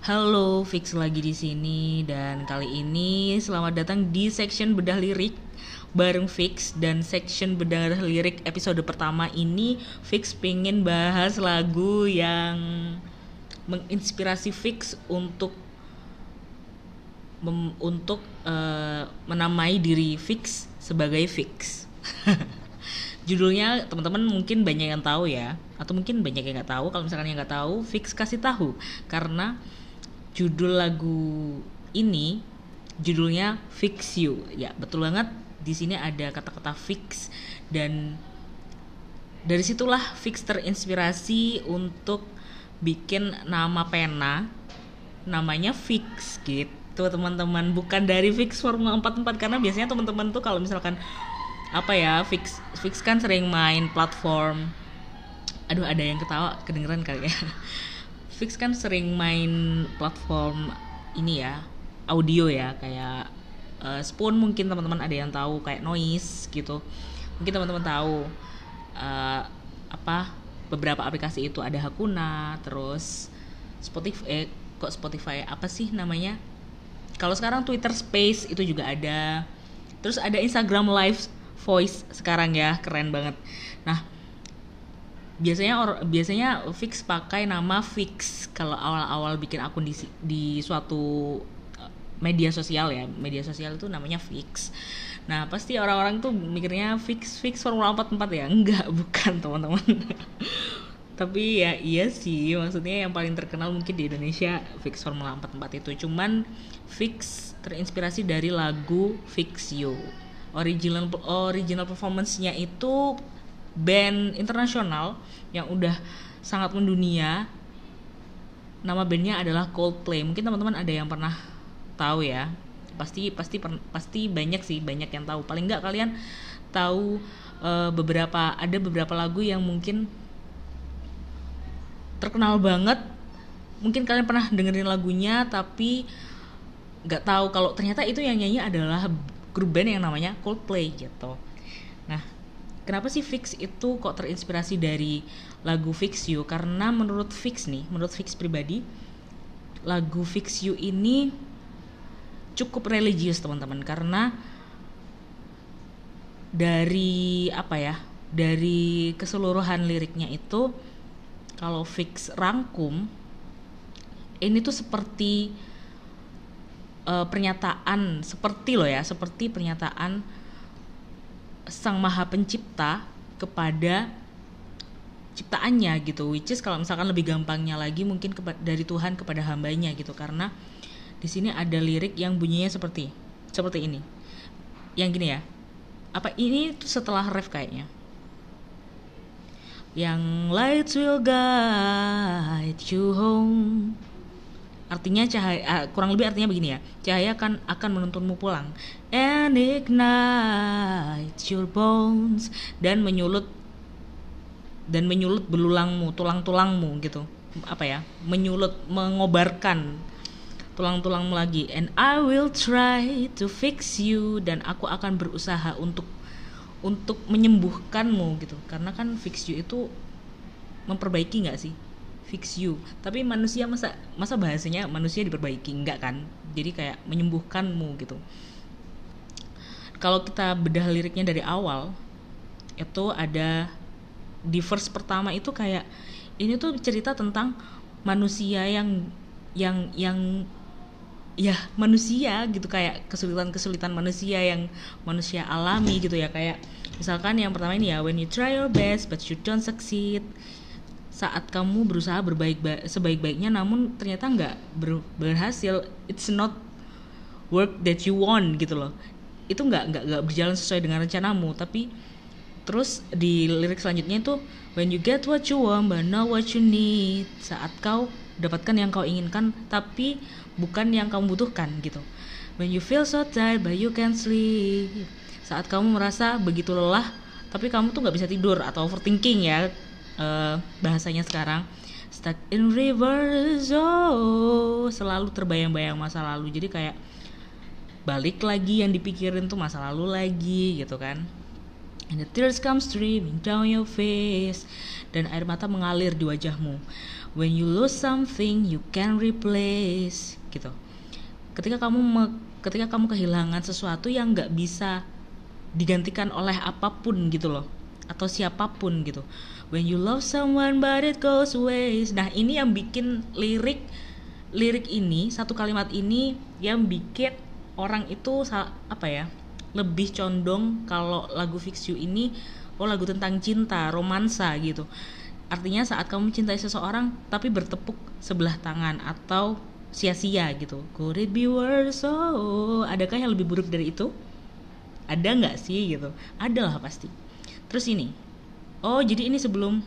Halo, Fix lagi di sini dan kali ini selamat datang di section bedah lirik bareng Fix dan section bedah lirik episode pertama ini Fix pengen bahas lagu yang menginspirasi Fix untuk mem, untuk uh, menamai diri Fix sebagai Fix. Judulnya teman-teman mungkin banyak yang tahu ya, atau mungkin banyak yang nggak tahu. Kalau misalkan yang nggak tahu, Fix kasih tahu karena judul lagu ini judulnya Fix You. Ya, betul banget. Di sini ada kata-kata fix dan dari situlah Fix terinspirasi untuk bikin nama pena namanya Fix gitu teman-teman bukan dari Fix Formula 44 karena biasanya teman-teman tuh kalau misalkan apa ya Fix Fix kan sering main platform aduh ada yang ketawa kedengeran kali ya Fix kan sering main platform ini ya audio ya kayak uh, Spoon mungkin teman-teman ada yang tahu kayak Noise gitu. Mungkin teman-teman tahu uh, apa beberapa aplikasi itu ada Hakuna terus Spotify eh, kok Spotify apa sih namanya? Kalau sekarang Twitter Space itu juga ada. Terus ada Instagram Live Voice sekarang ya keren banget. Nah biasanya or, biasanya fix pakai nama fix kalau awal-awal bikin akun di di suatu eh, media sosial ya. Media sosial itu namanya fix nah pasti orang-orang tuh mikirnya fix fix formula 44 ya? Enggak bukan teman-teman. Tapi ya iya sih maksudnya yang paling terkenal mungkin di Indonesia fix formula 44 itu. Cuman fix terinspirasi dari lagu fix you original original performance-nya itu band internasional yang udah sangat mendunia. Nama bandnya adalah Coldplay. Mungkin teman-teman ada yang pernah tahu ya. Pasti pasti pasti banyak sih banyak yang tahu. Paling nggak kalian tahu uh, beberapa ada beberapa lagu yang mungkin terkenal banget. Mungkin kalian pernah dengerin lagunya tapi nggak tahu kalau ternyata itu yang nyanyi adalah grup band yang namanya Coldplay gitu kenapa sih Fix itu kok terinspirasi dari lagu Fix You? Karena menurut Fix nih menurut Fix pribadi lagu Fix You ini cukup religius teman-teman. Karena dari apa ya dari keseluruhan liriknya itu kalau Fix rangkum ini tuh seperti uh, pernyataan seperti loh ya seperti pernyataan sang maha pencipta kepada ciptaannya gitu which is kalau misalkan lebih gampangnya lagi mungkin dari Tuhan kepada hambanya gitu. Karena di sini ada lirik yang bunyinya seperti seperti ini. Yang gini ya. Apa ini tuh setelah ref kayaknya. Yang lights will guide you home Artinya cahaya uh, kurang lebih artinya begini ya. Cahaya akan akan menuntunmu pulang and ignite your bones dan menyulut dan menyulut belulangmu, tulang-tulangmu gitu. Apa ya? Menyulut mengobarkan tulang-tulangmu lagi and I will try to fix you dan aku akan berusaha untuk untuk menyembuhkanmu gitu. Karena kan fix you itu memperbaiki nggak sih? Fix you. Tapi manusia masa masa bahasanya manusia diperbaiki? Enggak kan? Jadi kayak menyembuhkanmu gitu. Kalau kita bedah liriknya dari awal itu ada di verse pertama itu kayak ini tuh cerita tentang manusia yang yang yang ya manusia gitu. Kayak kesulitan-kesulitan manusia yang manusia alami gitu ya. Kayak misalkan yang pertama ini ya when you try your best but you don't succeed saat kamu berusaha berbaik sebaik-baiknya namun ternyata nggak ber, berhasil. It's not work that you want gitu loh. Itu nggak nggak nggak berjalan sesuai dengan rencanamu. Tapi terus di lirik selanjutnya itu when you get what you want but not what you need. Saat kau dapatkan yang kau inginkan tapi bukan yang kamu butuhkan gitu. When you feel so tired but you can't sleep. Saat kamu merasa begitu lelah tapi kamu tuh nggak bisa tidur atau overthinking ya uh, bahasanya sekarang stuck in reverse oh selalu terbayang-bayang masa lalu. Jadi kayak balik lagi yang dipikirin tuh masa lalu lagi gitu kan. And the tears come streaming down your face. Dan air mata mengalir di wajahmu. When you lose something you can replace. Gitu. Ketika kamu me- ketika kamu kehilangan sesuatu yang nggak bisa digantikan oleh apa pun gitu loh atau siapa pun gitu. When you love someone but it goes waste. Nah ini yang bikin lirik lirik ini satu kalimat ini yang bikin orang itu apa ya lebih condong kalau lagu Fix You ini oh lagu tentang cinta romansa gitu. Artinya saat kamu mencintai seseorang tapi bertepuk sebelah tangan atau sia-sia gitu. Could it be worse? Oh adakah yang lebih buruk dari itu? Ada nggak sih gitu? Ada lah pasti terus ini. Oh jadi ini sebelum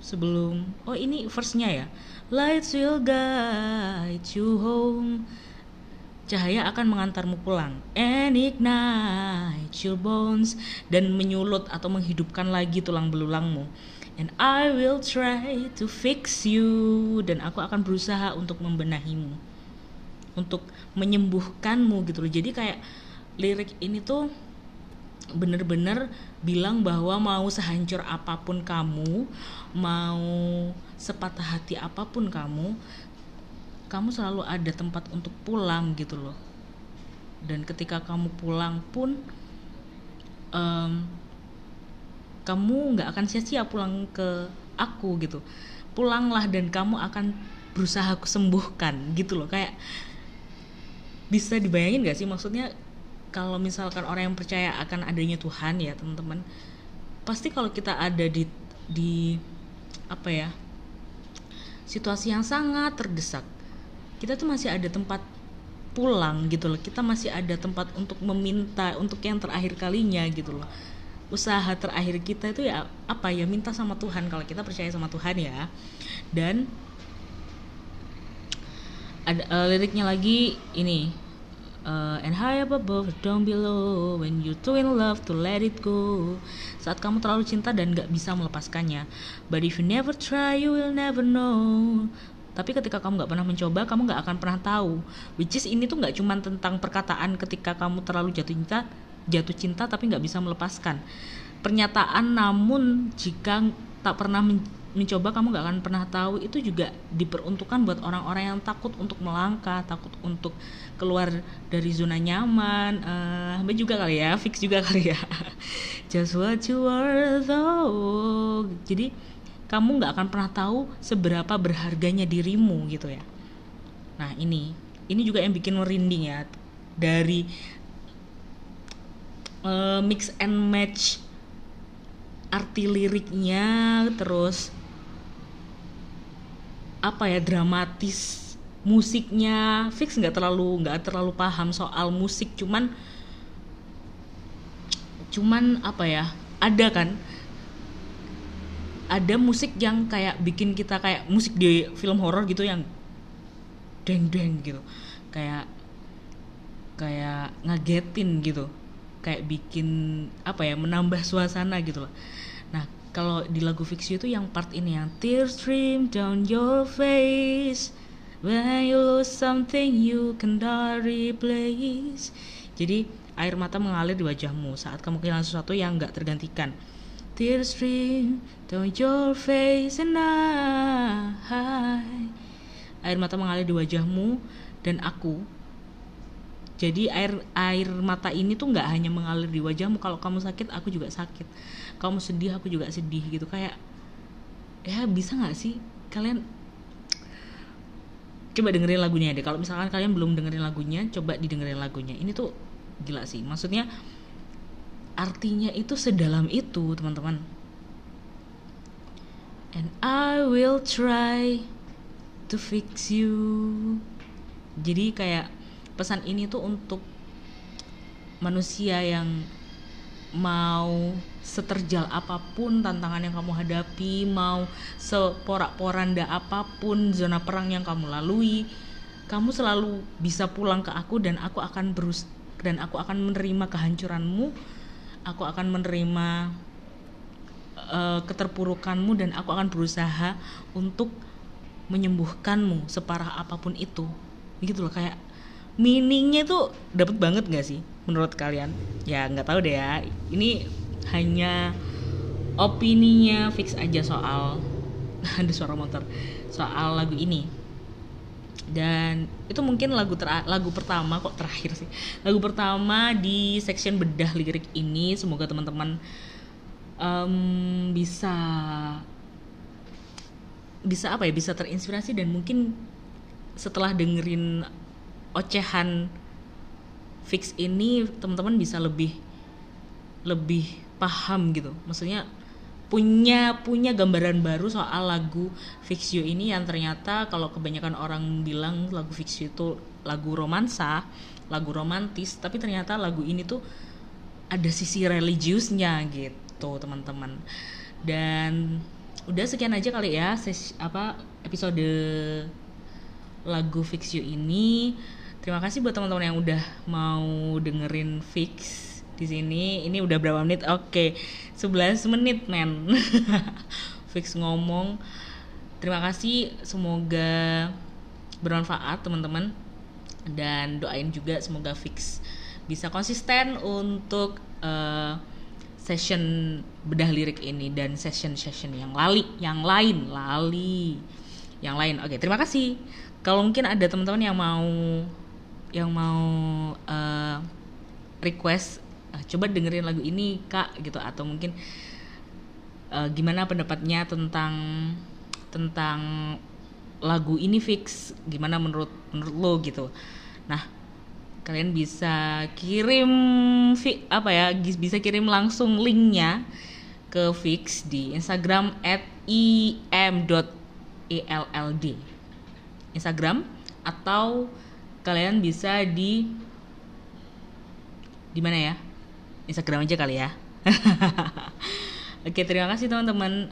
sebelum oh ini verse-nya ya. Lights will guide you home. Cahaya akan mengantarmu pulang. And ignite your bones dan menyulut atau menghidupkan lagi tulang belulangmu. And I will try to fix you dan aku akan berusaha untuk membenahimu. Untuk menyembuhkanmu gitu loh. Jadi kayak lirik ini tuh bener-bener bilang bahwa mau sehancur apa pun kamu mau sepatah hati apa pun kamu kamu selalu ada tempat untuk pulang gitu loh. Dan ketika kamu pulang pun um, kamu nggak akan sia-sia pulang ke aku gitu. Pulanglah dan kamu akan berusaha aku sembuhkan gitu loh. Kayak bisa dibayangin gak sih? Maksudnya kalau misalkan orang yang percaya akan adanya Tuhan ya teman-teman pasti kalau kita ada di di apa ya situasi yang sangat terdesak kita tuh masih ada tempat pulang gitu loh. Kita masih ada tempat untuk meminta untuk yang terakhir kalinya gitu loh. Usaha terakhir kita itu ya apa ya minta sama Tuhan. Kalau kita percaya sama Tuhan ya. Dan ada uh, liriknya lagi ini uh, and high up above down below when you too in love to let it go. Saat kamu terlalu cinta dan gak bisa melepaskannya. But if you never try you will never know. Tapi ketika kamu nggak pernah mencoba kamu nggak akan pernah tahu. Which is ini tuh nggak cuma tentang perkataan ketika kamu terlalu jatuh cinta jatuh cinta tapi nggak bisa melepaskan. Pernyataan namun jika tak pernah men mencoba kamu nggak akan pernah tahu itu juga diperuntukkan buat orang-orang yang takut untuk melangkah takut untuk keluar dari zona nyaman uh, juga kali ya fix juga kali ya. Just what you are though. Jadi kamu nggak akan pernah tahu seberapa berharganya dirimu gitu ya. Nah ini ini juga yang bikin merinding ya dari uh, mix and match arti liriknya terus apa ya dramatis musiknya. Fix nggak terlalu nggak terlalu paham soal musik cuman cuman apa ya ada kan ada musik yang kayak bikin kita kayak musik di film horor gitu yang deng deng gitu. Kayak kayak ngagetin gitu. Kayak bikin apa ya menambah suasana gitu loh. Nah kalau di lagu fiksi itu yang part ini yang tears stream down your face when you lose something you can replace. Jadi air mata mengalir di wajahmu saat kamu kehilangan sesuatu yang nggak tergantikan. Tears stream down your face and I air mata mengalir di wajahmu dan aku jadi air air mata ini tuh nggak hanya mengalir di wajahmu. Kalau kamu sakit aku juga sakit. Kamu sedih aku juga sedih gitu. Kayak ya bisa nggak sih kalian coba dengerin lagunya deh. Kalau misalkan kalian belum dengerin lagunya coba didengerin lagunya. Ini tuh gila sih. Maksudnya artinya itu sedalam itu teman-teman. And I will try to fix you. Jadi kayak pesan ini tuh untuk manusia yang mau seterjal apa pun tantangan yang kamu hadapi mau seporak-poranda apa pun zona perang yang kamu lalui kamu selalu bisa pulang ke aku dan aku akan berus dan aku akan menerima kehancuranmu aku akan menerima uh, keterpurukanmu dan aku akan berusaha untuk menyembuhkanmu separah apa pun itu. Gitu loh kayak meaningnya tuh dapat banget gak sih menurut kalian? Ya nggak tahu deh ya. Ini hanya opininya fix aja soal ada suara motor soal lagu ini. Dan itu mungkin lagu ter lagu pertama kok terakhir sih. Lagu pertama di section bedah lirik ini. Semoga teman-teman um, bisa bisa apa ya bisa terinspirasi dan mungkin setelah dengerin ocehan fix ini teman-teman bisa lebih lebih paham gitu maksudnya punya punya gambaran baru soal lagu Fix You ini yang ternyata kalau kebanyakan orang bilang lagu Fix You itu lagu romansa, lagu romantis, tapi ternyata lagu ini tuh ada sisi religiusnya gitu, teman-teman. Dan udah sekian aja kali ya ses apa episode lagu Fix You ini. Terima kasih buat teman-teman yang udah mau dengerin Fix di sini. Ini udah berapa menit? Oke okay. 11 menit men. Fix ngomong. Terima kasih semoga bermanfaat teman-teman. Dan doain juga semoga fix bisa konsisten untuk uh, session bedah lirik ini dan session-session yang lali yang lain lali. Yang lain. Oke terima kasih. Kalau mungkin ada teman-teman yang mau yang mau uh, request uh, coba dengerin lagu ini kak gitu. Atau mungkin uh, gimana pendapatnya tentang tentang lagu ini fix? Gimana menurut menurut lo gitu. Nah kalian bisa kirim apa ya bisa kirim langsung linknya ke fix di Instagram at im.eld Instagram atau kalian bisa di di mana ya Instagram aja kali ya. Oke, terima kasih teman-teman.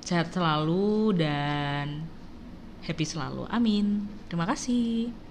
Sehat selalu dan happy selalu. Amin. Terima kasih.